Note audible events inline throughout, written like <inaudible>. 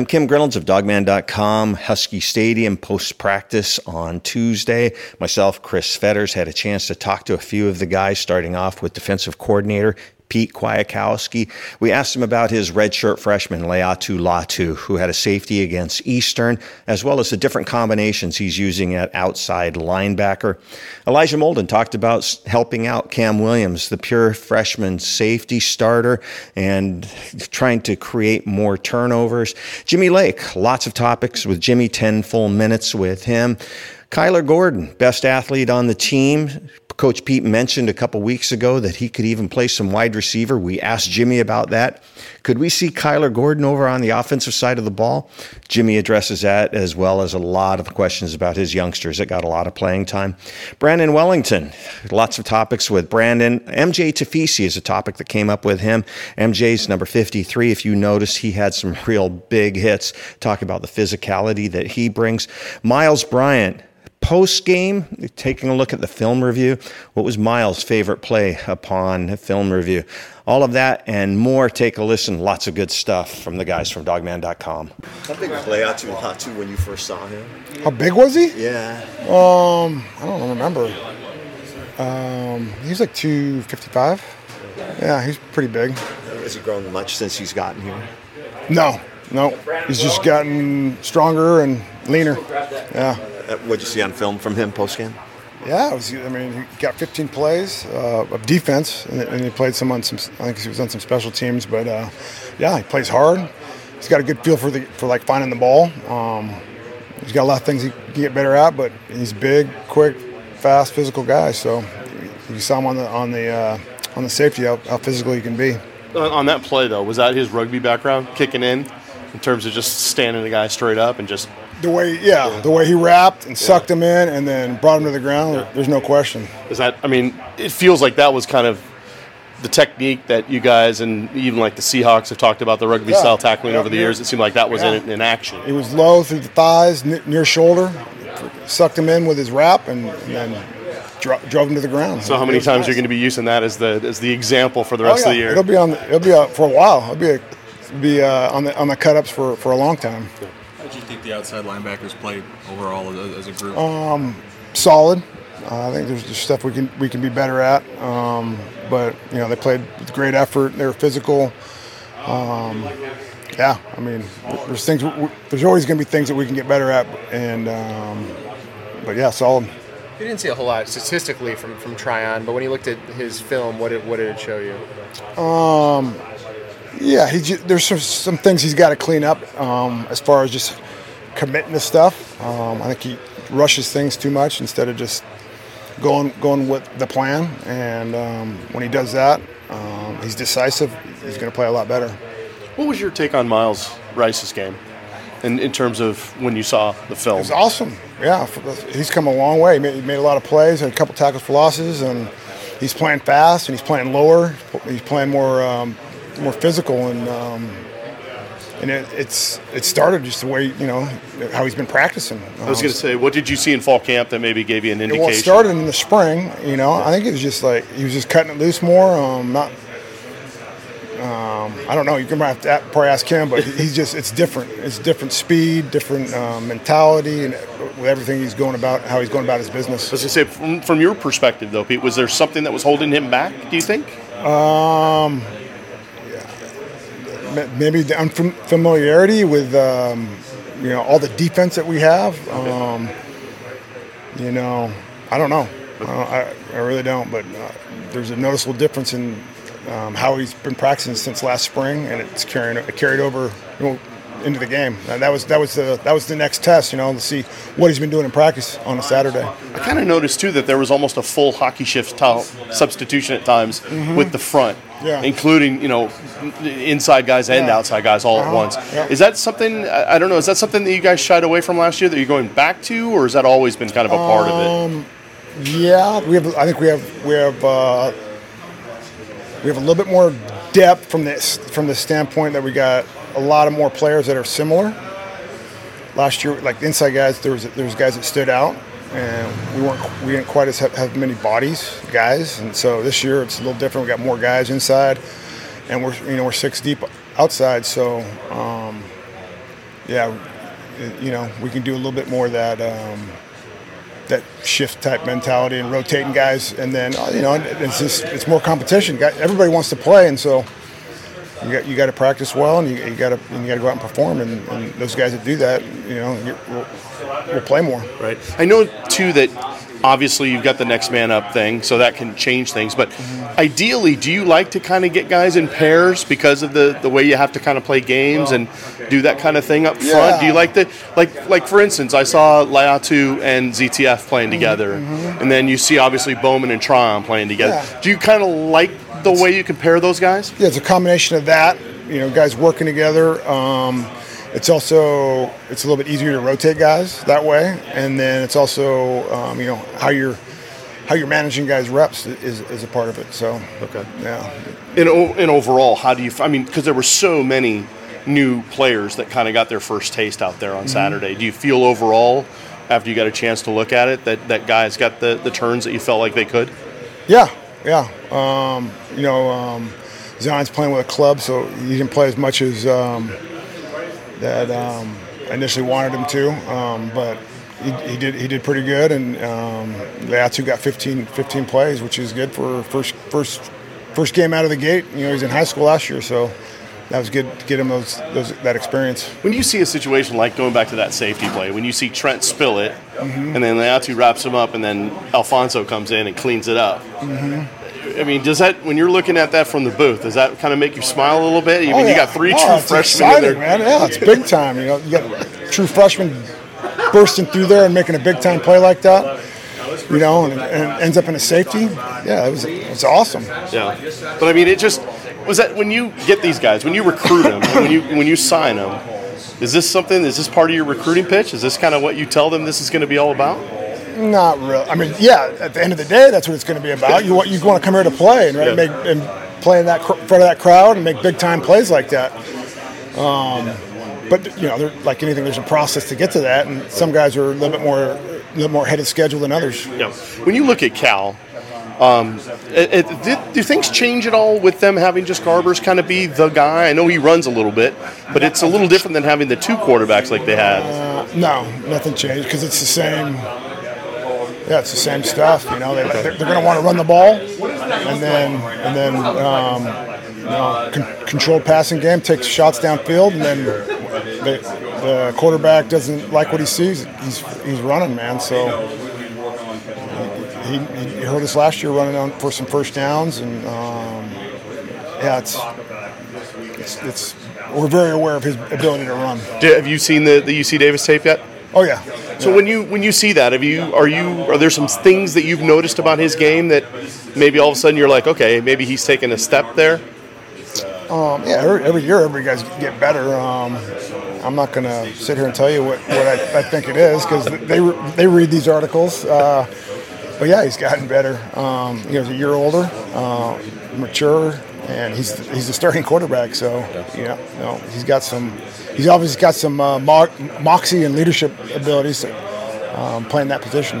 I'm Kim Grinolds of Dawgman.com, Husky Stadium post practice on Tuesday. Myself, Chris Fetters, had a chance to talk to a few of the guys, starting off with defensive coordinator Pete Kwiatkowski. We asked him about his redshirt freshman, Laiatu Latu, who had a safety against Eastern, as well as the different combinations he's using at outside linebacker. Elijah Molden talked about helping out Cam Williams, the pure freshman safety starter, and <laughs> trying to create more turnovers. Jimmy Lake, lots of topics with Jimmy, 10 full minutes with him. Kyler Gordon, best athlete on the team, Coach Pete mentioned a couple weeks ago that he could even play some wide receiver. We asked Jimmy about that. Could we see Kyler Gordon over on the offensive side of the ball? Jimmy addresses that as well as a lot of questions about his youngsters that got a lot of playing time. Brandon Wellington, lots of topics with Brandon. MJ Tafisi is a topic that came up with him. MJ's number 53. If you notice, he had some <laughs> real big hits. Talk about the physicality that he brings. Miles Bryant, Post game, taking a look at the film review, what was Miles' favorite play upon film review? All of that and more. Take a listen. Lots of good stuff from the guys from dawgman.com. How big was Laiatu Latu when you first saw him? How big was he? Yeah. Um, I don't remember. Um, he was like 255. Yeah, he's pretty big. Has he grown much since he's gotten here? No, no. He's just gotten stronger and leaner. Yeah. Uh, what'd you see on film from him post game? Yeah, was, I mean, he got 15 plays uh, of defense, and, and, he played some on some. I think he was on some special teams, but uh, yeah, he plays hard. He's got a good feel for the for like finding the ball. Um, he's got a lot of things he can get better at, but he's big, quick, fast, physical guy. So you saw him on the on the uh, on the safety how, how physical he can be. On that play though, was that his rugby background kicking in, in terms of just standing the guy straight up and just the way, yeah, yeah, the way he wrapped and sucked yeah. him in and then brought him to the ground. Yeah. There's no question. Is that? I mean, it feels like that was kind of the technique that you guys and even like the Seahawks have talked about the rugby style tackling over the years. It seemed like that was in, in action. It was low through the thighs, near shoulder, sucked him in with his wrap, and, and then dro- drove him to the ground. So how many times nice. are you going to be using that as the as the example for the rest oh, of the year? It'll be on. It'll be for a while. It'll be a, be uh, on the on the cut ups for, for a long time think the outside linebackers played overall as a group? Um, solid. Uh, I think there's just stuff we can we can be better at. Um, but you know, they played with great effort. They were physical. Um, yeah, I mean, there's things. There's always going to be things that we can get better at. And um, but yeah, solid. You didn't see a whole lot statistically from from Tryon, but when you looked at his film, what did what did it show you? Um, yeah, he there's some, some things he's got to clean up um, as far as just committing to stuff. Um, I think he rushes things too much instead of just going going with the plan. And um, when he does that, um, he's decisive. He's going to play a lot better. What was your take on Miles Rice's game? In, in terms of when you saw the film, it's awesome. Yeah, he's come a long way. He made, he made a lot of plays, had a couple tackles for losses, and he's playing fast and he's playing lower. He's playing more um, more physical and um, and it, it's it started just the way you know how he's been practicing. I was going to say, what did you see in fall camp that maybe gave you an indication? Well, it started in the spring. You know, I think it was just like he was just cutting it loose more. Um, not, um, I don't know. You can probably ask him, but he's just it's different. It's different speed, different um, mentality, and with everything he's going about, how he's going about his business. I was going to say, from, from your perspective though, Pete, was there something that was holding him back? Do you think? Um, maybe the unfamiliarity with um, you know all the defense that we have. Um, you know, I don't know. I, I, really don't. But uh, there's a noticeable difference in um, how he's been practicing since last spring, and it's carrying it carried over. Into the game. And that was that was the that was the next test, you know, to see what he's been doing in practice on a Saturday. I kind of noticed too that there was almost a full hockey shift substitution at times mm-hmm. with the front, yeah. including you know inside guys and yeah. outside guys all uh-huh. at once. Yeah. Is that something I don't know? Is that something that you guys shied away from last year that you're going back to, or has that always been kind of a part um, of it? Um, yeah, we have. I think we have we have uh, we have a little bit more depth from this from the standpoint that we got a lot of more players that are similar. Last year, like the inside guys, there was there was guys that stood out, and we weren't we didn't quite as have, have many bodies guys, and so this year it's a little different. We got more guys inside, and we're you know we're six deep outside, so um, yeah, you know, we can do a little bit more of that. Um, that shift type mentality and rotating guys, and then uh, you know it's just it's more competition. Everybody wants to play, and so you got you got to practice well, and you, you got to you got to go out and perform. And, and, those guys that do that, you know, will will play more. Right. I know too that obviously you've got the next man up thing, so that can change things. But mm-hmm. ideally, do you like to kind of get guys in pairs because of the, the way you have to kind of play games and do that kind of thing up front? Yeah. Do you like the like like for instance, I saw Laiatu and ZTF playing mm-hmm. together, mm-hmm. and then you see obviously Bowman and Tryon playing together. Yeah. Do you kind of like the way you compare those guys? Yeah, it's a combination of that. You know, guys working together. Um, it's also it's a little bit easier to rotate guys that way, and then it's also um, you know how you're how you're managing guys reps is, is a part of it. So okay, yeah. And, and overall, how do you? I mean, because there were so many new players that kind of got their first taste out there on mm-hmm. Saturday. Do you feel overall, after you got a chance to look at it, that that guys got the the turns that you felt like they could? Yeah, yeah. Um, you know, um, Zion's playing with a club, so he didn't play as much as. Um, that um, I initially wanted him to, um, but he, he, did he did pretty good, and um, Laiatu got 15, 15 plays, which is good for first first first game out of the gate. You know, he's in high school last year, so that was good to get him those, those that experience. When you see a situation like going back to that safety play, when you see Trent spill it, mm-hmm. and then Laiatu wraps him up, and then Alphonzo comes in and cleans it up. Mm-hmm I mean, does that when you're looking at that from the booth, does that kind of make you smile a little bit? I oh, mean, yeah. you got three oh, true oh, freshmen exciting, in there. Man. Yeah, it's big time. You know, you got true freshmen bursting through there and making a big time play like that. You know, and, and ends up in a safety. Yeah, it was it was awesome. Yeah, but I mean, it just was that when you get these guys, when you recruit them, when you when you sign them, is this something? Is this part of your recruiting pitch? Is this kind of what you tell them this is going to be all about? Not really. I mean, yeah. At the end of the day, that's what it's going to be about. You want you want to come here to play and right, yeah. make and play in that cr- front of that crowd and make big time plays like that. Um, but you know, like anything, there's a process to get to that, and some guys are a little bit more a little more ahead of schedule than others. Yeah. When you look at Cal, um, it, it, did, do things change at all with them having just Garbers kind of be the guy? I know he runs a little bit, but it's a little different than having the two quarterbacks like they had. Uh, no, nothing changed because it's the same yeah, it's the same stuff. You know, they, are they're going to want to run the ball, and then and then um, you know, con- controlled passing game takes shots downfield, and then the, the quarterback doesn't like what he sees. He's he's running, man. So he, he, he hurt us last year running on for some first downs, and um, yeah, it's, it's it's we're very aware of his ability to run. Have you seen the the UC Davis tape yet? Oh yeah. So yeah. when you when you see that, have you are you are there some things that you've noticed about his game that maybe all of a sudden you're like, okay, maybe he's taking a step there? Um, yeah, every, year every guys get better. Um, I'm not going to sit here and tell you what, what I, I think it is because they they read these articles. Uh, but yeah, he's gotten better. Um, know, he's a year older, uh, mature, and he's he's a starting quarterback. So yeah, you know, he's got some he's obviously got some uh, mo- moxie and leadership abilities um, playing that position.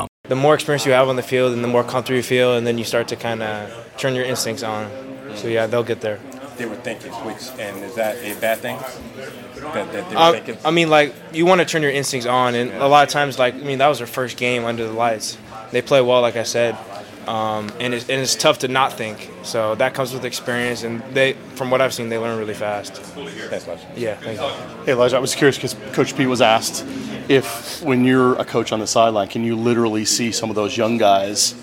the more experience you have on the field and the more comfortable you feel, and then you start to kind of turn your instincts on. So yeah, they'll get there. They were thinking, which and is that a bad thing? That, that they were uh, thinking? I mean, like you want to turn your instincts on, and yeah. a lot of times, like I mean, that was their first game under the lights. They play well, like I said, um, and, it's, and it's tough to not think. So that comes with experience, and they, from what I've seen, they learn really fast. Thanks, Elijah. Yeah, thank you. Hey, Elijah, I was curious because Coach P was asked if, when you're a coach on the sideline, can you literally see some of those young guys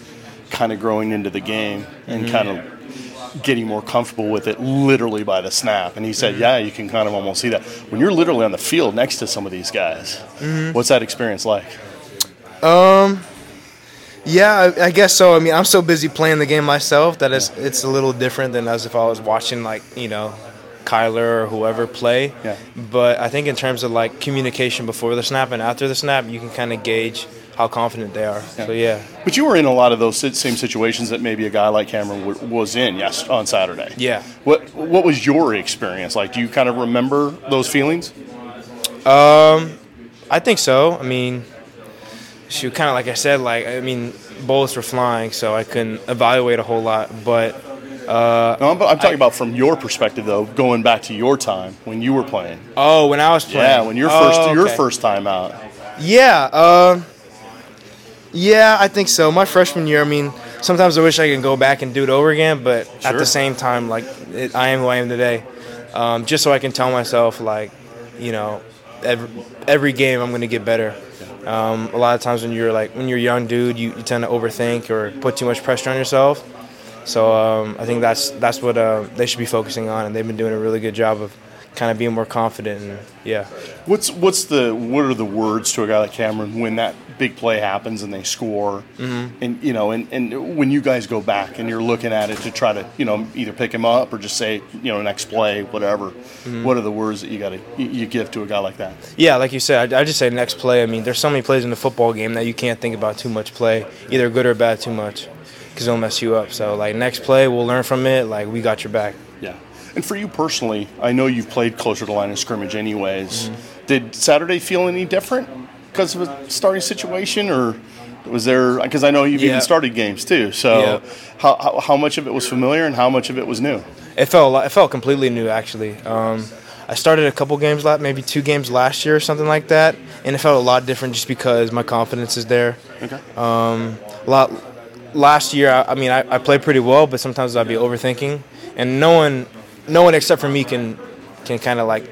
kind of growing into the game and mm-hmm. kind of getting more comfortable with it literally by the snap. And he said, mm-hmm. Yeah, you can kind of almost see that. When you're literally on the field next to some of these guys, mm-hmm. what's that experience like? Um, yeah, I, I, guess so. I mean, I'm so busy playing the game myself that it's it's a little different than as if I was watching like you know, Kyler or whoever play. Yeah. But I think in terms of like communication before the snap and after the snap, you can kind of gauge how confident they are. So yeah. But you were in a lot of those same situations that maybe a guy like Cameron w- was in yes on Saturday. Yeah. What What was your experience like? Do you kind of remember those feelings? Um, I think so. I mean, shoot, kind of like I said, like I mean, bullets were flying, so I couldn't evaluate a whole lot. But No, I'm, I'm talking about from your perspective though, going back to your time when you were playing. oh, when I was playing, Yeah, when your first Oh, your first time out. Yeah, um, yeah, I think so. My freshman year, I mean, sometimes I wish I could go back and do it over again, but at the same time, like, it, I am who I am today. Um, just so I can tell myself, like, you know, every, every game I'm going to get better. Um, a lot of times when you're like when you're a young dude, you, you tend to overthink or put too much pressure on yourself. So um, I think that's that's what uh, they should be focusing on, and they've been doing a really good job of kind of being more confident. And yeah, What's what's the what are the words to a guy like Cameron when that big play happens and they score, Mm-hmm. and you know, and, and when you guys go back and you're looking at it to try to you know either pick him up or just say you know next play whatever. Mm-hmm. What are the words that you got to you, give to a guy like that? Yeah, like you said, I, I just say next play. I mean, there's so many plays in the football game that you can't think about too much play, either good or bad, too much, because it'll mess you up. So like next play, we'll learn from it. Like we got your back. Yeah. And for you personally, I know you've played closer to line of scrimmage anyways. Mm-hmm. Did Saturday feel any different because of a starting situation, or was there? Because I know you've Yeah. even started games too. So Yeah. how, how how much of it was familiar and how much of it was new? It felt a lot, it felt completely new actually. Um, I started a couple games last, maybe two games last year or something like that, and it felt a lot different just because my confidence is there. Okay. A lot last year, I, I mean, I, I played pretty well, but sometimes I'd be overthinking, and no one, no one except for me can can kind of like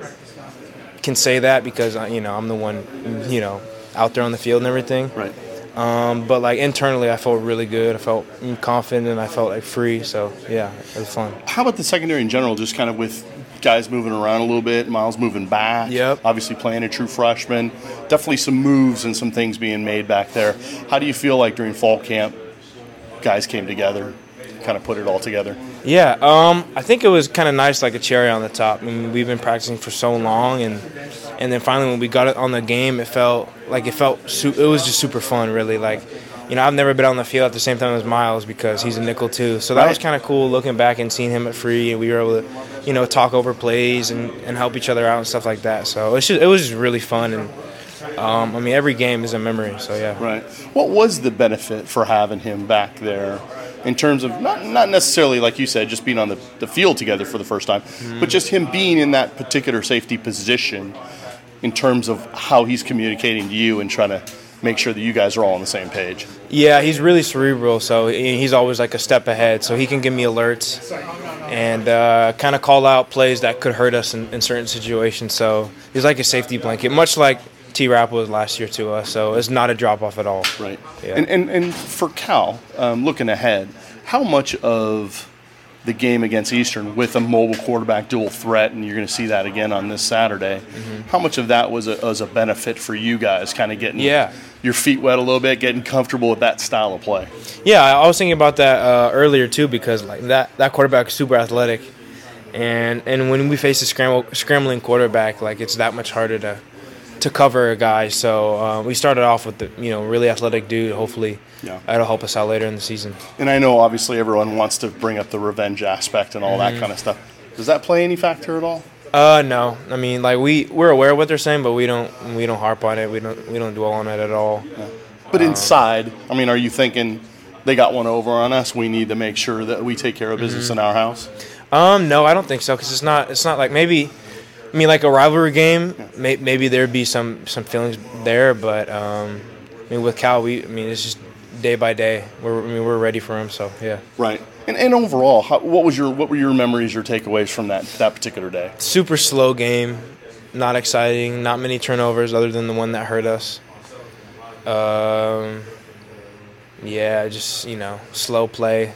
can say that because uh, you know I'm the one you know out there on the field and everything. Right. Um, but like internally, I felt really good. I felt confident and I felt like free. So yeah, it was fun. How about the secondary in general? Just kind of with guys moving around a little bit, Miles moving back. Yep. Obviously playing a true freshman. Definitely some moves and some things being made back there. How do you feel like during fall camp, guys came together, kind of put it all together? Yeah, um, I think it was kind of nice, like a cherry on the top. I mean, we've been practicing for so long, and and then finally when we got it on the game, it felt like it felt su- it was just super fun, really. Like, you know, I've never been on the field at the same time as Miles because he's a nickel too. So that was kind of cool looking back and seeing him at free, and we were able to, you know, talk over plays and, and help each other out and stuff like that. So it's just, it was just really fun, and um, I mean, every game is a memory. So yeah. Right. What was the benefit for having him back there in terms of not, not necessarily, like you said, just being on the, the field together for the first time, but just him being in that particular safety position in terms of how he's communicating to you and trying to make sure that you guys are all on the same page? Yeah, he's really cerebral, so he's always like a step ahead. So he can give me alerts and uh, kind of call out plays that could hurt us in, in certain situations. So he's like a safety blanket, much like T Rapp was last year to us. So it's not a drop off at all. Right. Yeah. And, and, and for Cal, um, looking ahead, how much of the game against Eastern with a mobile quarterback dual threat, and you're going to see that again on this Saturday, Mm-hmm. how much of that was a, was a benefit for you guys, kind of getting Yeah. your feet wet a little bit, getting comfortable with that style of play? Yeah, I was thinking about that uh, earlier too because like that that quarterback is super athletic, and and when we face a scramble scrambling quarterback, like it's that much harder to to cover a guy. So uh, we started off with the you know really athletic dude. Hopefully, Yeah. that'll help us out later in the season. And I know obviously everyone wants to bring up the revenge aspect and all Mm-hmm. that kind of stuff. Does that play any factor at all? Uh, no. I mean, like we we're aware of what they're saying, but we don't we don't harp on it. We don't we don't dwell on it at all. But inside, I mean, are you thinking they got one over on us? We need to make sure that we take care of business in our house. Um, no, I don't think so because it's not it's not like maybe. I mean, like a rivalry game, may, maybe there'd be some some feelings there, but um, I mean, with Cal, we I mean it's just day by day. We're I mean we're ready for him, so yeah. Right. And, and overall, how, what was your what were your memories, your takeaways from that that particular day? Super slow game, not exciting, not many turnovers other than the one that hurt us. Um, yeah, just you know, slow play,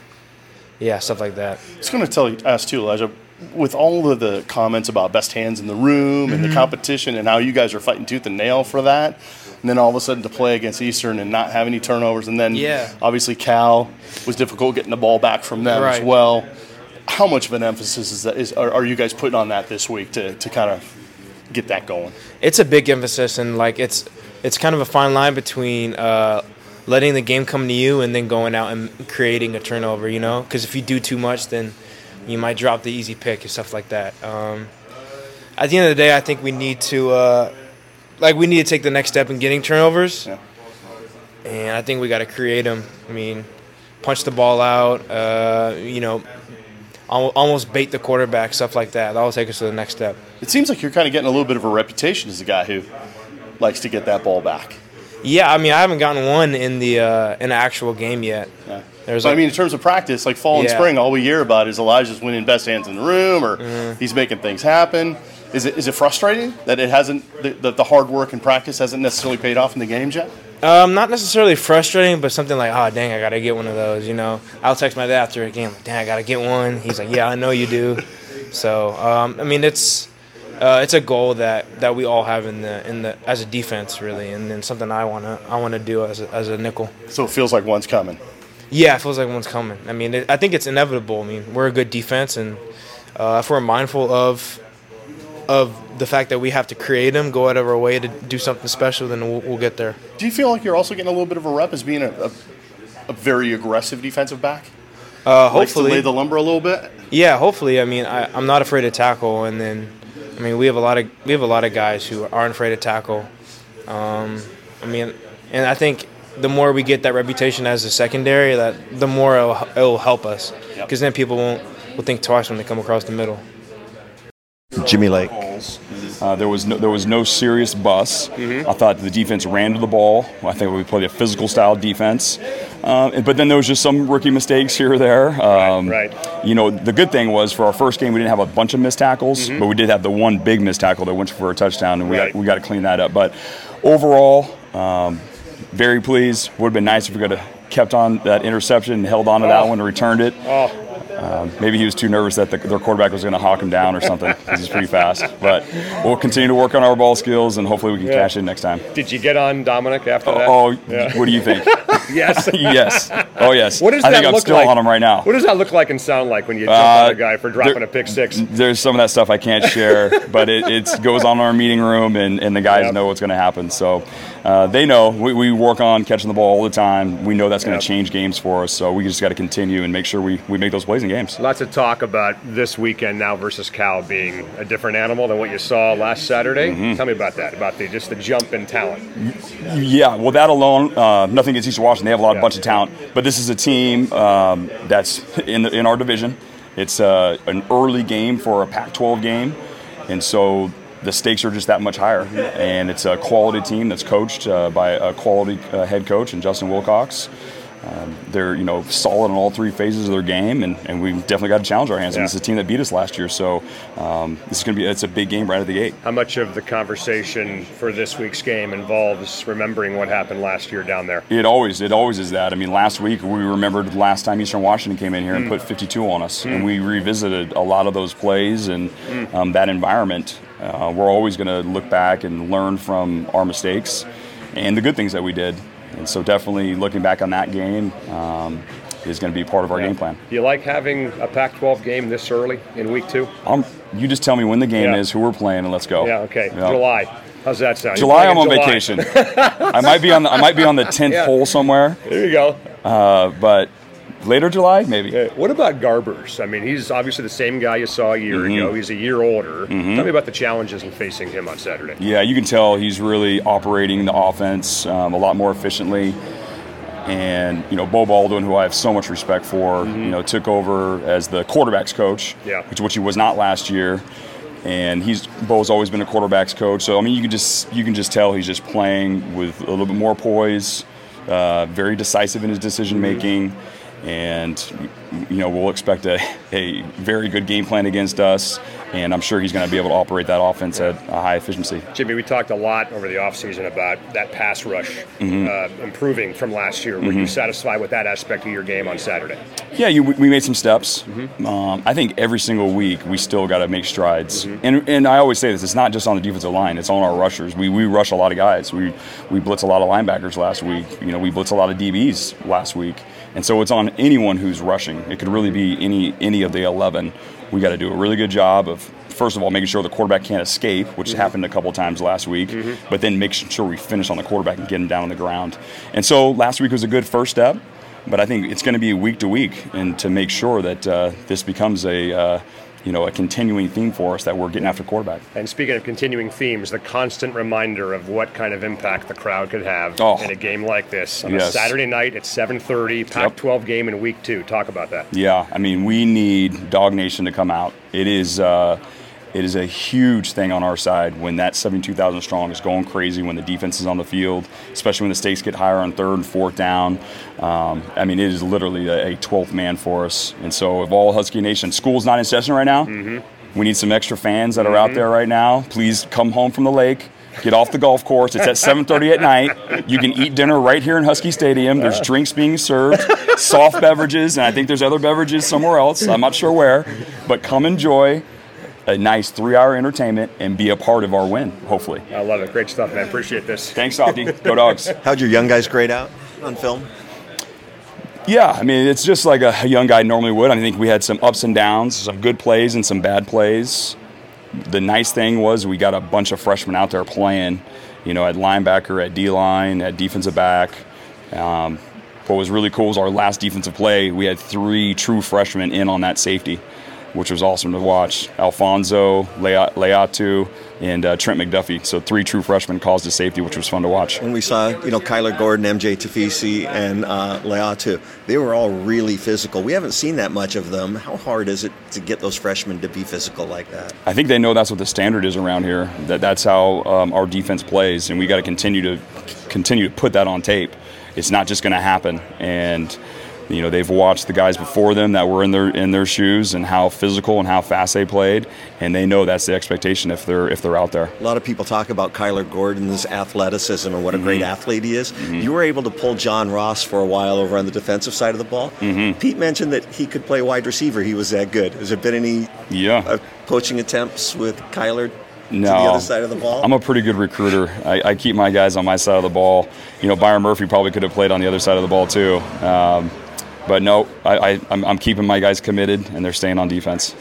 yeah, stuff like that. It's going to tell ask too, Elijah. With all of the comments about best hands in the room and the competition and how you guys are fighting tooth and nail for that, and then all of a sudden to play against Eastern and not have any turnovers, and then Yeah. obviously Cal was difficult getting the ball back from them as well. how much of an emphasis is that is are, are you guys putting on that this week to, to kind of get that going? It's a big emphasis, and like it's it's kind of a fine line between uh, letting the game come to you and then going out and creating a turnover. You know, because if you do too much, then you might drop the easy pick and stuff like that. Um, at the end of the day, I think we need to uh, like we need to take the next step in getting turnovers, yeah. and I think we got to create them. I mean, punch the ball out. Uh, you know, almost bait the quarterback, stuff like that. That will take us to the next step. It seems like you're kind of getting a little bit of a reputation as a guy who likes to get that ball back. Yeah, I mean, I haven't gotten one in the uh, in an actual game yet. Yeah. There's like, I mean, in terms of practice, like fall and yeah. spring, all we hear about is Elijah's winning best hands in the room, or mm. he's making things happen. Is it is it frustrating that it hasn't the, the, the hard work and practice hasn't necessarily paid off in the games yet? Um, not necessarily frustrating, but something like, oh dang, I gotta get one of those. You know, I'll text my dad after a game, like, dang, I gotta get one. He's like, yeah, I know you do. So, um, I mean, it's uh, it's a goal that, that we all have in the in the as a defense, really, and then something I wanna I wanna do as a, as a nickel. So it feels like one's coming. Yeah, it feels like one's coming. I mean, it, I think it's inevitable. I mean, we're a good defense, and uh, if we're mindful of of the fact that we have to create them, go out of our way to do something special, then we'll, we'll get there. Do you feel like you're also getting a little bit of a rep as being a, a, a very aggressive defensive back? Uh, hopefully, lay the lumber a little bit. Yeah, hopefully. I mean, I, I'm not afraid to tackle, and then, I mean, we have a lot of we have a lot of guys who aren't afraid to tackle. Um, I mean, and I think the more we get that reputation as a secondary, that the more it'll, it'll help us, because yep. then people won't will think twice when they come across the middle. Jimmy Lake. Uh, there was no, there was no serious bus. Mm-hmm. I thought the defense ran to the ball. I think we played a physical style defense. Uh, but then there was just some rookie mistakes here or there. Um, right, right, You know, the good thing was for our first game we didn't have a bunch of missed tackles, mm-hmm. but we did have the one big missed tackle that went for a touchdown, and we right. got we got to clean that up. But overall, um, very pleased. Would have been nice if we could have kept on that interception and held on to oh. that one and returned it. Oh. Um, maybe he was too nervous that the, their quarterback was going to hawk him down or something because he's pretty fast. But we'll continue to work on our ball skills and hopefully we can yeah. cash in next time. Did you get on Dominic after that? Oh, yeah. what do you think? <laughs> yes. <laughs> yes. Oh, yes. What does I that think look I'm still like? on him right now. What does that look like and sound like when you jump uh, on a guy for dropping there, a pick six? <laughs> There's some of that stuff I can't share, <laughs> but it it's, goes on in our meeting room and, and the guys yep. know what's going to happen. So uh, they know we, we, work on catching the ball all the time. We know that's going to yep. change games for us. So we just got to continue and make sure we, we make those plays in games. Lots of talk about this weekend now versus Cal being a different animal than what you saw last Saturday. Mm-hmm. Tell me about that, about the just the jump in talent. Yeah, well, that alone, uh, nothing against Eastern Washington. They have a lot, yeah. bunch of talent, but this is a team um, that's in the, in our division. It's uh, an early game for a Pac-12 game, and so the stakes are just that much higher. And it's a quality team that's coached uh, by a quality uh, head coach and Justin Wilcox. Um, they're you know solid in all three phases of their game, and, and we've definitely got to challenge our hands. Yeah. And it's a team that beat us last year, so um, this is going to be it's a big game right at the gate. How much of the conversation for this week's game involves remembering what happened last year down there? It always it always is that. I mean, last week we remembered the last time Eastern Washington came in here mm. and put 52 on us, mm. and we revisited a lot of those plays and mm. um, that environment. Uh, we're always going to look back and learn from our mistakes and the good things that we did. And so definitely looking back on that game um, is going to be part of our yeah. game plan. Do you like having a Pac-12 game this early in week two? Um, you just tell me when the game yeah. is, who we're playing, and let's go. Yeah, okay. July. How's that sound? July, I'm on July. vacation. <laughs> I might be on the I might be on the tenth hole somewhere. There you go. Uh, but later July, maybe. Yeah. What about Garbers? I mean, he's obviously the same guy you saw a year mm-hmm. ago. He's a year older. Mm-hmm. Tell me about the challenges in facing him on Saturday. Yeah, you can tell he's really operating the offense um, a lot more efficiently. And you know, Beau Baldwin, who I have so much respect for, mm-hmm. you know, took over as the quarterbacks coach, yeah. which which he was not last year. And he's Beau's always been a quarterbacks coach, so I mean, you can just you can just tell he's just playing with a little bit more poise, uh, very decisive in his decision making. Mm-hmm and you know we'll expect a, a very good game plan against us and I'm sure he's going to be able to operate that offense at a high efficiency. Jimmy, we talked a lot over the offseason about that pass rush mm-hmm. uh, improving from last year. Were mm-hmm. you satisfied with that aspect of your game on Saturday? Yeah, you, we made some steps. Mm-hmm. Um, I think every single week we still got to make strides. Mm-hmm. And, and I always say this: it's not just on the defensive line; it's on our rushers. We, we rush a lot of guys. We we blitz a lot of linebackers last week. You know, we blitz a lot of DBs last week. And so it's on anyone who's rushing. It could really be any any of the 11. We got to do a really good job of first of all, making sure the quarterback can't escape, which mm-hmm. happened a couple times last week, mm-hmm. but then making sure we finish on the quarterback and get him down on the ground. And so last week was a good first step, but I think it's going to be week to week, and to make sure that uh, this becomes a uh, you know, a continuing theme for us that we're getting after quarterback. And speaking of continuing themes, the constant reminder of what kind of impact the crowd could have oh. in a game like this on yes. a Saturday night at 7:30, Pac-12 yep. game in week two. Talk about that. Yeah, I mean, we need Dog Nation to come out. It is. Uh, it is a huge thing on our side when that 72,000 strong is going crazy when the defense is on the field, especially when the stakes get higher on third and fourth down. Um, I mean, it is literally a, 12th man for us. And so, if all Husky Nation, school's not in session right now, mm-hmm. we need some extra fans that are mm-hmm. out there right now. Please come home from the lake. Get off the golf course. It's at 7:30 at night. You can eat dinner right here in Husky Stadium. There's drinks being served, soft beverages, and I think there's other beverages somewhere else. I'm not sure where, but come enjoy a nice three hour entertainment and be a part of our win, hopefully. I love it. Great stuff, man. Appreciate this. Thanks, Softy. <laughs> Go dogs. How'd your young guys grade out on film? Yeah, I mean, it's just like a young guy normally would. I think we had some ups and downs, some good plays and some bad plays. The nice thing was we got a bunch of freshmen out there playing, you know, at linebacker, at D line, at defensive back. Um, what was really cool was our last defensive play, we had three true freshmen in on that safety which was awesome to watch. Alphonzo, Laiatu, and uh, Trent McDuffie. So three true freshmen caused a safety, which was fun to watch. And we saw, you know, Kyler Gordon, MJ Tafisi, and uh, Laiatu, they were all really physical. We haven't seen that much of them. How hard is it to get those freshmen to be physical like that? I think they know that's what the standard is around here. That that's how um, our defense plays, and we got to continue to continue to put that on tape. It's not just going to happen, and you know they've watched the guys before them that were in their in their shoes and how physical and how fast they played, and they know that's the expectation if they're if they're out there. A lot of people talk about Kyler Gordon's athleticism and what a mm-hmm. great athlete he is. Mm-hmm. You were able to pull John Ross for a while over on the defensive side of the ball. Mm-hmm. Pete mentioned that he could play wide receiver. He was that good. Has there been any yeah. Uh, poaching attempts with Kyler no, the other side of the ball? I'm a pretty good recruiter. I, I, keep my guys on my side of the ball. You know, Byron Murphy probably could have played on the other side of the ball too. Um, but no, I, I'm keeping my guys committed, and they're staying on defense.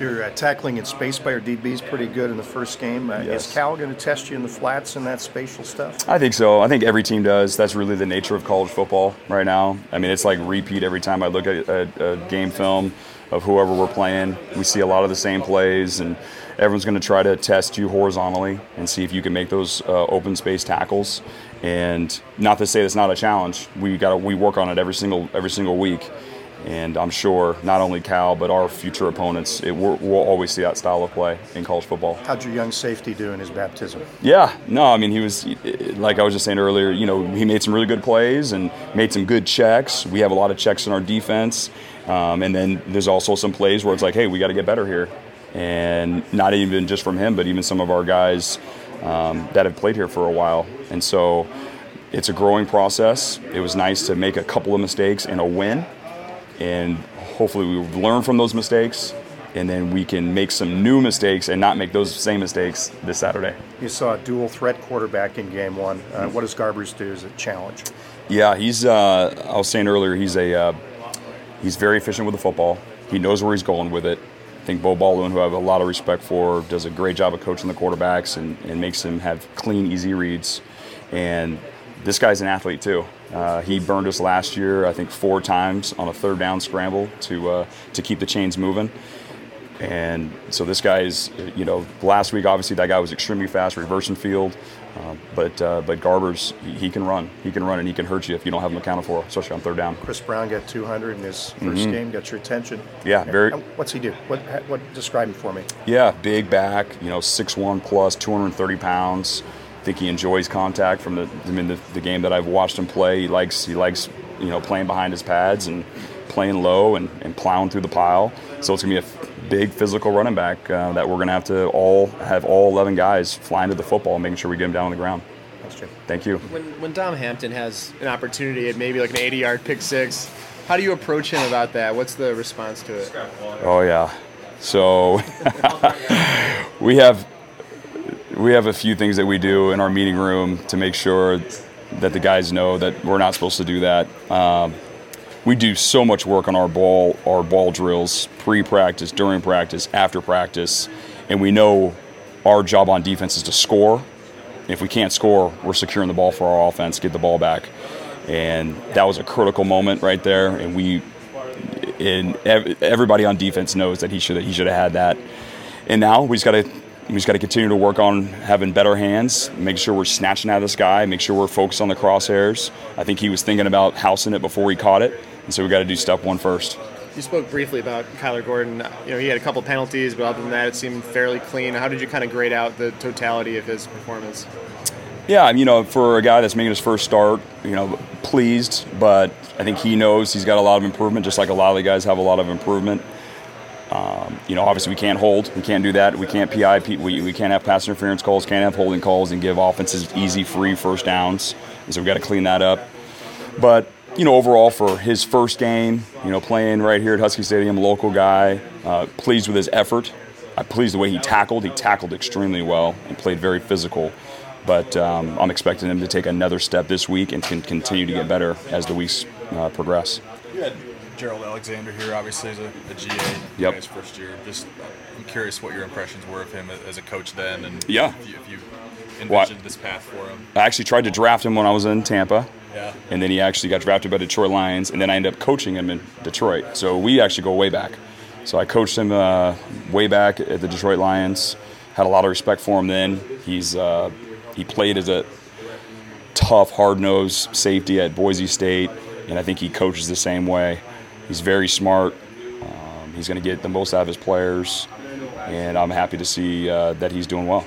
Your uh, tackling in space by your DB is pretty good in the first game. Uh, yes. Is Cal going to test you in the flats and that spatial stuff? I think so. I think every team does. That's really the nature of college football right now. I mean, it's like repeat every time I look at a, a game film of whoever we're playing. We see a lot of the same plays, and everyone's going to try to test you horizontally and see if you can make those uh, open space tackles. And not to say it's not a challenge. We got we work on it every single every single week. And I'm sure not only Cal, but our future opponents, it, we'll, we'll always see that style of play in college football. How'd your young safety do in his baptism? Yeah, no, I mean, he was, like I was just saying earlier, you know, he made some really good plays and made some good checks. We have a lot of checks in our defense. Um, and then there's also some plays where it's like, hey, we got to get better here. And not even just from him, but even some of our guys um, that have played here for a while. And so it's a growing process. It was nice to make a couple of mistakes and a win. And hopefully we learn from those mistakes and then we can make some new mistakes and not make those same mistakes this Saturday. You saw a dual threat quarterback in game one. Uh, what does Garbers do as a challenge? Yeah, he's. Uh, I was saying earlier, he's a uh, he's very efficient with the football. He knows where he's going with it. I think Beau Baldwin, who I have a lot of respect for, does a great job of coaching the quarterbacks and, and makes them have clean, easy reads. And this guy's an athlete too. Uh, he burned us last year, I think, four times on a third down scramble to uh, to keep the chains moving. And so this guy is, you know, last week obviously that guy was extremely fast, reversing field. Uh, but uh, but Garbers, he, he, can run. He can run and he can hurt you if you don't have him accounted for, especially on third down. Chris Brown got 200 in his 1st mm-hmm. game, got your attention. Yeah, very. What's he do? What what describe him for me? Yeah, big back. You know, 6'1 plus, 230 pounds. I think he enjoys contact from the I mean the, the game that I've watched him play. He likes he likes you know playing behind his pads and playing low and, and plowing through the pile. So it's going to be a big physical running back uh, that we're going to have to all have all 11 guys flying to the football and making sure we get them down on the ground. That's true. Thank you. When, when Dom Hampton has an opportunity at maybe like an 80 yard pick six, how do you approach him about that? What's the response to it? Oh, yeah. So <laughs> we have we have a few things that we do in our meeting room to make sure that the guys know that we're not supposed to do that. Um, we do so much work on our ball our ball drills pre-practice during practice after practice and we know our job on defense is to score. If we can't score we're securing the ball for our offense get the ball back. And that was a critical moment right there and we and everybody on defense knows that he should he should have had that. And now we just got to we just got to continue to work on having better hands, make sure we're snatching out of the sky, make sure we're focused on the crosshairs. I think he was thinking about housing it before he caught it, and so we got to do step one first. You spoke briefly about Kyler Gordon. You know, he had a couple penalties, but other than that, it seemed fairly clean. How did you kind of grade out the totality of his performance? Yeah, you know, for a guy that's making his first start, you know, pleased, but I think he knows he's got a lot of improvement, just like a lot of the guys have a lot of improvement. Um, you know, obviously we can't hold, we can't do that, we can't PI, we, we can't have pass interference calls, can't have holding calls, and give offenses easy, free first downs. And so we got to clean that up. But you know, overall for his first game, you know, playing right here at Husky Stadium, local guy, uh, pleased with his effort. I'm pleased the way he tackled. He tackled extremely well and played very physical. But um, I'm expecting him to take another step this week and can continue to get better as the weeks uh, progress. You had Gerald Alexander here, obviously, as a, a GA. Yep. His first year. Just, I'm curious what your impressions were of him as a coach then, and yeah. if you, if you envisioned this path for him. I actually tried to draft him when I was in Tampa. And then he actually got drafted by Detroit Lions, and then I ended up coaching him in Detroit. So we actually go way back. So I coached him uh, way back at the Detroit Lions. Had a lot of respect for him then. He's uh, he played as a tough, hard-nosed safety at Boise State, and I think he coaches the same way. He's very smart. Um, he's going to get the most out of his players, and I'm happy to see uh, that he's doing well.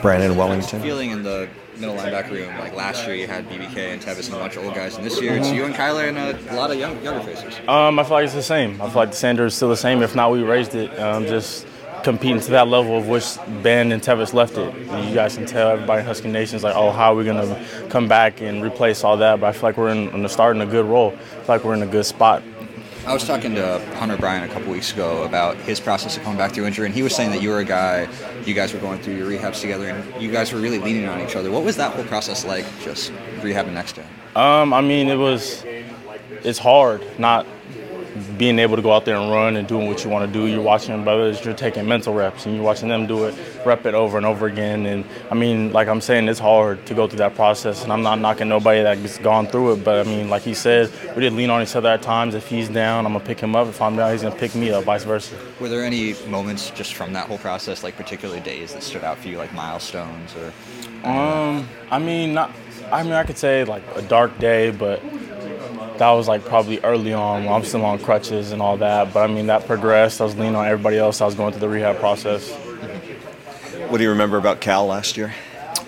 Brandon Wellington. Feeling in the middle linebacker room, like last year you had BBK and Tevis and a bunch of old guys, and this year it's you and Kyler and a, a lot of young, younger faces. Um, I feel like it's the same. I feel like the Sanders is still the same. If not, we raised it. Um, just competing to that level of which Ben and Tevis left it. And you guys can tell everybody in Husky Nation is like, oh, how are we going to come back and replace all that? But I feel like we're in, in the start in a good role. I feel like we're in a good spot. I was talking to Hunter Bryant a couple weeks ago about his process of coming back through injury, and he was saying that you were a guy, you guys were going through your rehabs together, and you guys were really leaning on each other. What was that whole process like, just rehabbing next to him? Um, I mean, it was, it's hard not being able to go out there and run and doing what you want to do. You're watching brothers, you're taking mental reps, and you're watching them do it, rep it over and over again. And I mean, like I'm saying, it's hard to go through that process, and I'm not knocking nobody that's gone through it. But I mean, like he said, we did lean on each other at times. If he's down, I'm gonna pick him up. If I'm down, he's gonna pick me up, vice versa. Were there any moments just from that whole process, like particular days that stood out for you, like milestones or? Um, I mean, not. I mean, I could say like a dark day, but that was like probably early on I'm still on crutches and all that. But I mean, that progressed. I was leaning on everybody else. I was going through the rehab process. What do you remember about Cal last year?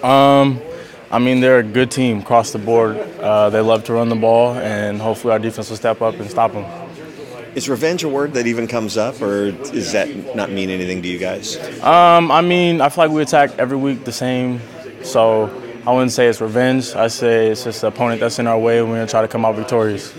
Um, I mean, they're a good team across the board. Uh, they love to run the ball, and hopefully our defense will step up and stop them. Is revenge a word that even comes up, or does that not mean anything to you guys? Um, I mean, I feel like we attack every week the same, so I wouldn't say it's revenge. I say it's just an opponent that's in our way, and we're gonna try to come out victorious.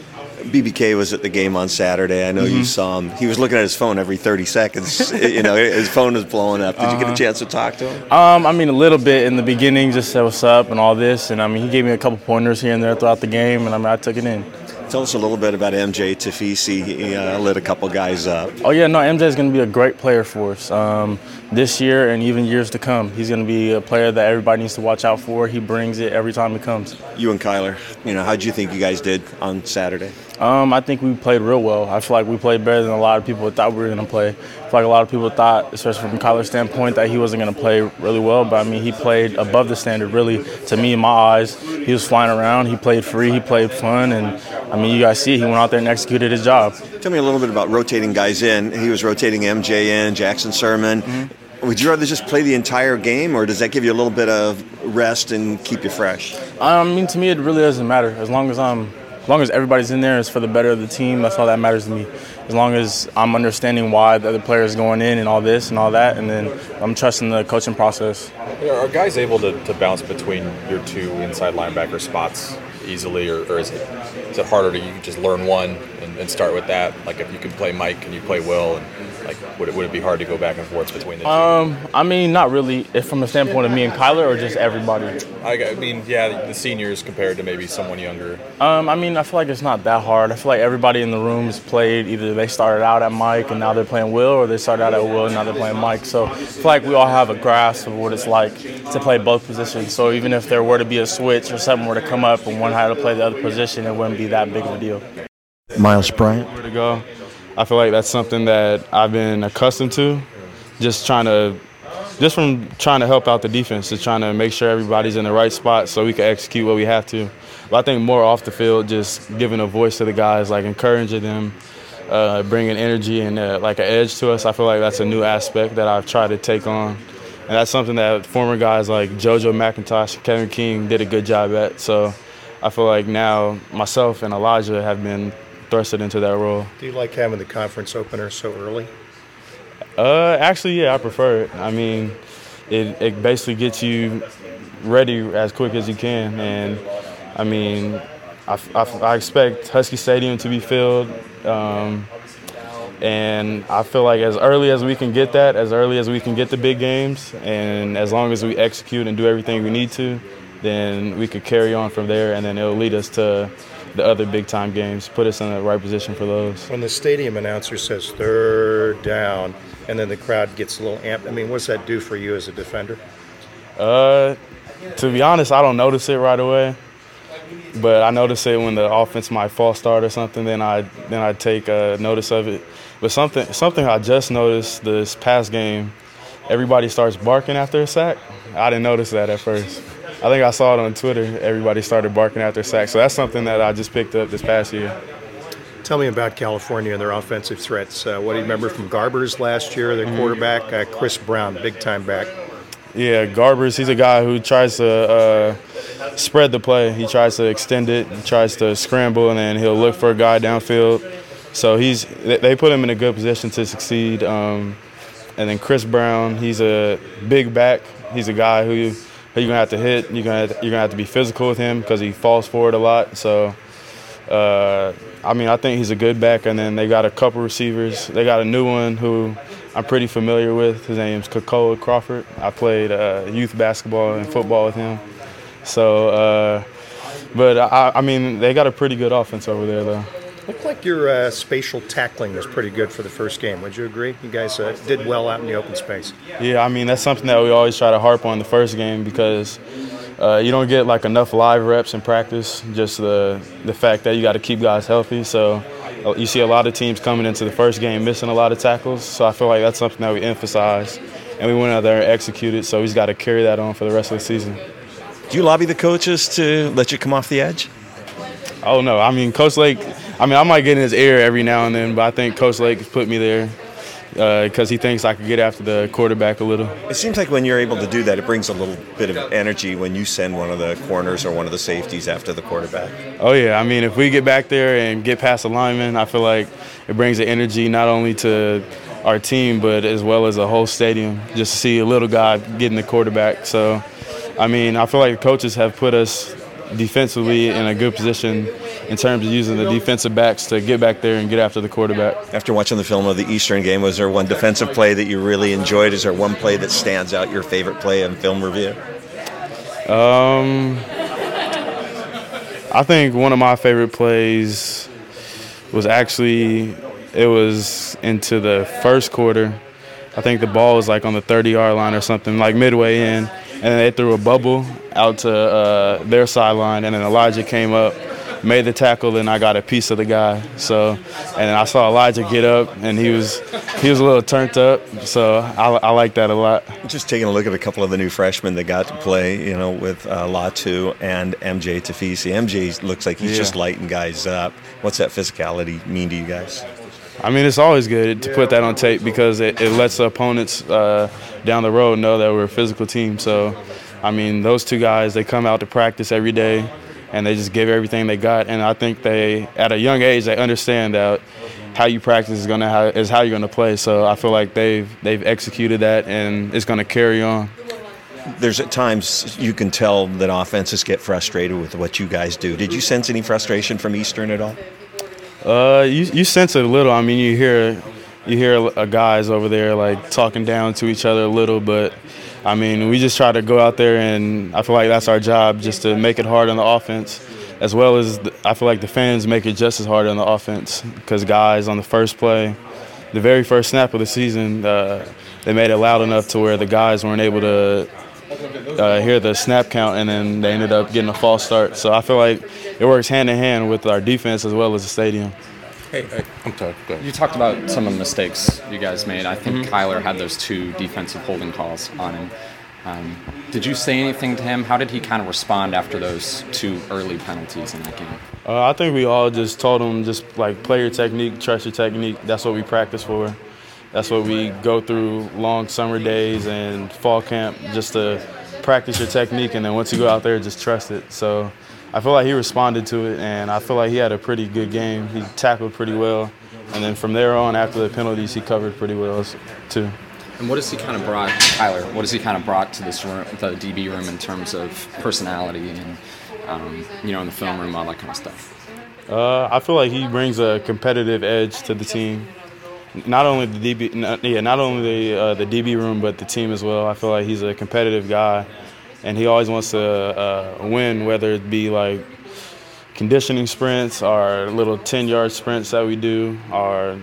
BBK was at the game on Saturday. I know mm-hmm. you saw him. He was looking at his phone every 30 seconds. <laughs> <laughs> you know, his phone was blowing up. Did uh-huh. you get a uh-huh. chance to talk to him? Um, I mean, a little bit in the beginning, just said what's up and all this. And I mean, he gave me a couple pointers here and there throughout the game, and I mean, I took it in. Tell us a little bit about MJ Tafisi. He uh, lit a couple guys up. Oh yeah, no, MJ is going to be a great player for us um, this year and even years to come. He's going to be a player that everybody needs to watch out for. He brings it every time he comes. You and Kyler, you know, how do you think you guys did on Saturday? Um, I think we played real well. I feel like we played better than a lot of people thought we were going to play. I feel like a lot of people thought, especially from Kyler's standpoint, that he wasn't going to play really well. But I mean, he played above the standard, really, to me, in my eyes. He was flying around. He played free. He played fun. And I mean, you guys see, he went out there and executed his job. Tell me a little bit about rotating guys in. He was rotating MJ in, Jackson Sirmon. Mm-hmm. Would you rather just play the entire game, or does that give you a little bit of rest and keep you fresh? Um, I mean, to me, it really doesn't matter. As long as I'm as long as everybody's in there, it's for the better of the team. That's all that matters to me. As long as I'm understanding why the other players going in and all this and all that, and then I'm trusting the coaching process. Are guys able to, to bounce between your two inside linebacker spots easily, or, or is it is it harder to you just learn one and, and, start with that? Like if you can play Mike and you play Will, and like would it, would it be hard to go back and forth between the two? Um, I mean, not really. If from the standpoint of me and Kyler, or just everybody. I, I mean, yeah, the seniors compared to maybe someone younger. Um, I mean, I feel like it's not that hard. I feel like everybody in the room has played. Either they started out at Mike and now they're playing Will, or they started out at Will and now they're playing Mike. So I feel like we all have a grasp of what it's like to play both positions. So even if there were to be a switch or something were to come up and one had to play the other position, it wouldn't be that big of a deal. Myles Bryant. Where to go? I feel like that's something that I've been accustomed to. Just trying to, just from trying to help out the defense, just trying to make sure everybody's in the right spot so we can execute what we have to. But I think more off the field, just giving a voice to the guys, like encouraging them, uh, bringing energy and uh, like an edge to us. I feel like that's a new aspect that I've tried to take on. And that's something that former guys like JoJo McIntosh, and Kevin King did a good job at. So I feel like now myself and Elijah have been thrusted into that role. Do you like having the conference opener so early? Uh, actually, yeah, I prefer it. I mean, it, it basically gets you ready as quick as you can. And I mean, I, I, I expect Husky Stadium to be filled. Um, and I feel like as early as we can get that, as early as we can get the big games, and as long as we execute and do everything we need to, then we could carry on from there, and then it'll lead us to the other big time games, put us in the right position for those. When the stadium announcer says third down, and then the crowd gets a little amped, I mean, what's that do for you as a defender? Uh, to be honest, I don't notice it right away, but I notice it when the offense might false start or something. Then I then I take uh, notice of it. But something something I just noticed this past game, everybody starts barking after a sack. I didn't notice that at first. I think I saw it on Twitter. Everybody started barking after sacks. So that's something that I just picked up this past year. Tell me about California and their offensive threats. Uh, what do you remember from Garbers last year, their mm-hmm. quarterback, uh, Chris Brown, big time back? Yeah, Garbers, he's a guy who tries to uh, spread the play. He tries to extend it, he tries to scramble, and then he'll look for a guy downfield. So he's they put him in a good position to succeed. Um, and then Chris Brown, he's a big back. He's a guy who you're gonna have to hit. You're gonna you're gonna have to be physical with him because he falls forward a lot. So, uh, I mean, I think he's a good back. And then they got a couple receivers. They got a new one who I'm pretty familiar with. His name's Kekoa Crawford. I played uh, youth basketball and football with him. So, uh, but I, I mean, they got a pretty good offense over there, though. Looked like your uh, spatial tackling was pretty good for the first game. Would you agree? You guys uh, did well out in the open space. Yeah, I mean that's something that we always try to harp on the first game because uh, you don't get like enough live reps in practice. Just the the fact that you got to keep guys healthy. So uh, you see a lot of teams coming into the first game missing a lot of tackles. So I feel like that's something that we emphasize, and we went out there and executed. So he's got to carry that on for the rest of the season. Do you lobby the coaches to let you come off the edge? Oh no, I mean Coach Lake I mean, I might get in his ear every now and then, but I think Coach Lake put me there because uh, he thinks I could get after the quarterback a little. It seems like when you're able to do that, it brings a little bit of energy when you send one of the corners or one of the safeties after the quarterback. Oh yeah, I mean, if we get back there and get past the lineman, I feel like it brings the energy not only to our team but as well as the whole stadium. Just to see a little guy getting the quarterback. So, I mean, I feel like the coaches have put us defensively in a good position in terms of using the defensive backs to get back there and get after the quarterback. After watching the film of the Eastern game, was there one defensive play that you really enjoyed? Is there one play that stands out, your favorite play in film review? Um, I think one of my favorite plays was actually it was into the first quarter. I think the ball was like on the 30 yard line or something, like midway in, and they threw a bubble out to uh, their sideline, and then Elijah came up made the tackle, and I got a piece of the guy. So, and I saw Elijah get up, and he was he was a little turned up. So I, I like that a lot. Just taking a look at a couple of the new freshmen that got to play, you know, with uh, Latu and MJ Tafisi. MJ looks like he's yeah. just lighting guys up. What's that physicality mean to you guys? I mean, it's always good to put that on tape because it, it lets the opponents uh, down the road know that we're a physical team. So, I mean, those two guys, they come out to practice every day and they just give everything they got. And I think they, at a young age, they understand that how you practice is gonna how, is how you're gonna play. So I feel like they've they've executed that, and it's gonna carry on. There's at times you can tell that offenses get frustrated with what you guys do. Did you sense any frustration from Eastern at all? Uh, you you sense it a little. I mean, you hear you hear guys over there like talking down to each other a little, but I mean, we just try to go out there, and I feel like that's our job, just to make it hard on the offense, as well as the, I feel like the fans make it just as hard on the offense because guys on the first play, the very first snap of the season, uh, they made it loud enough to where the guys weren't able to uh, hear the snap count, and then they ended up getting a false start. So I feel like it works hand in hand with our defense as well as the stadium. Hey, I'm sorry. You talked about some of the mistakes you guys made. I think mm-hmm. Kyler had those two defensive holding calls on him. Um, did you say anything to him? How did he kind of respond after those two early penalties in that game? Uh, I think we all just told him just like play your technique, trust your technique. That's what we practice for. That's what we go through long summer days and fall camp just to practice your technique. And then once you go out there, just trust it. So I feel like he responded to it, and I feel like he had a pretty good game. He tackled pretty well, and then from there on, after the penalties, he covered pretty well too. And what has he kind of brought, Tyler? What has he kind of brought to this room, the DB room, in terms of personality and um, you know, in the film room, all that kind of stuff? Uh, I feel like he brings a competitive edge to the team. Not only the DB, not, yeah, not only the uh, the DB room, but the team as well. I feel like he's a competitive guy and he always wants to uh, win, whether it be like conditioning sprints or little 10 yard sprints that we do, or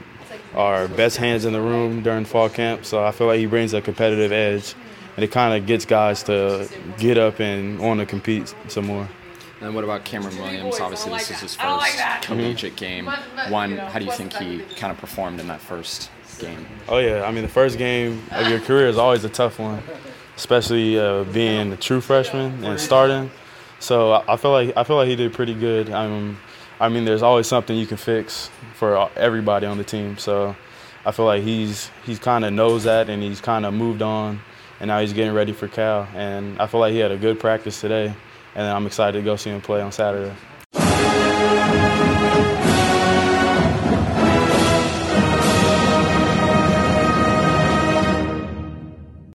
our best hands in the room during fall camp. So I feel like he brings a competitive edge, and it kind of gets guys to get up and want to compete some more. And what about Cameron Williams? Obviously, this is his first collegiate game. One, how do you think he kind of performed in that first game? Oh yeah, I mean the first game of your career is always a tough one especially uh, being a true freshman and starting. So I feel like I feel like he did pretty good. Um, I mean, there's always something you can fix for everybody on the team. So I feel like he's he's kind of knows that and he's kind of moved on, and now he's getting ready for Cal. And I feel like he had a good practice today, and I'm excited to go see him play on Saturday.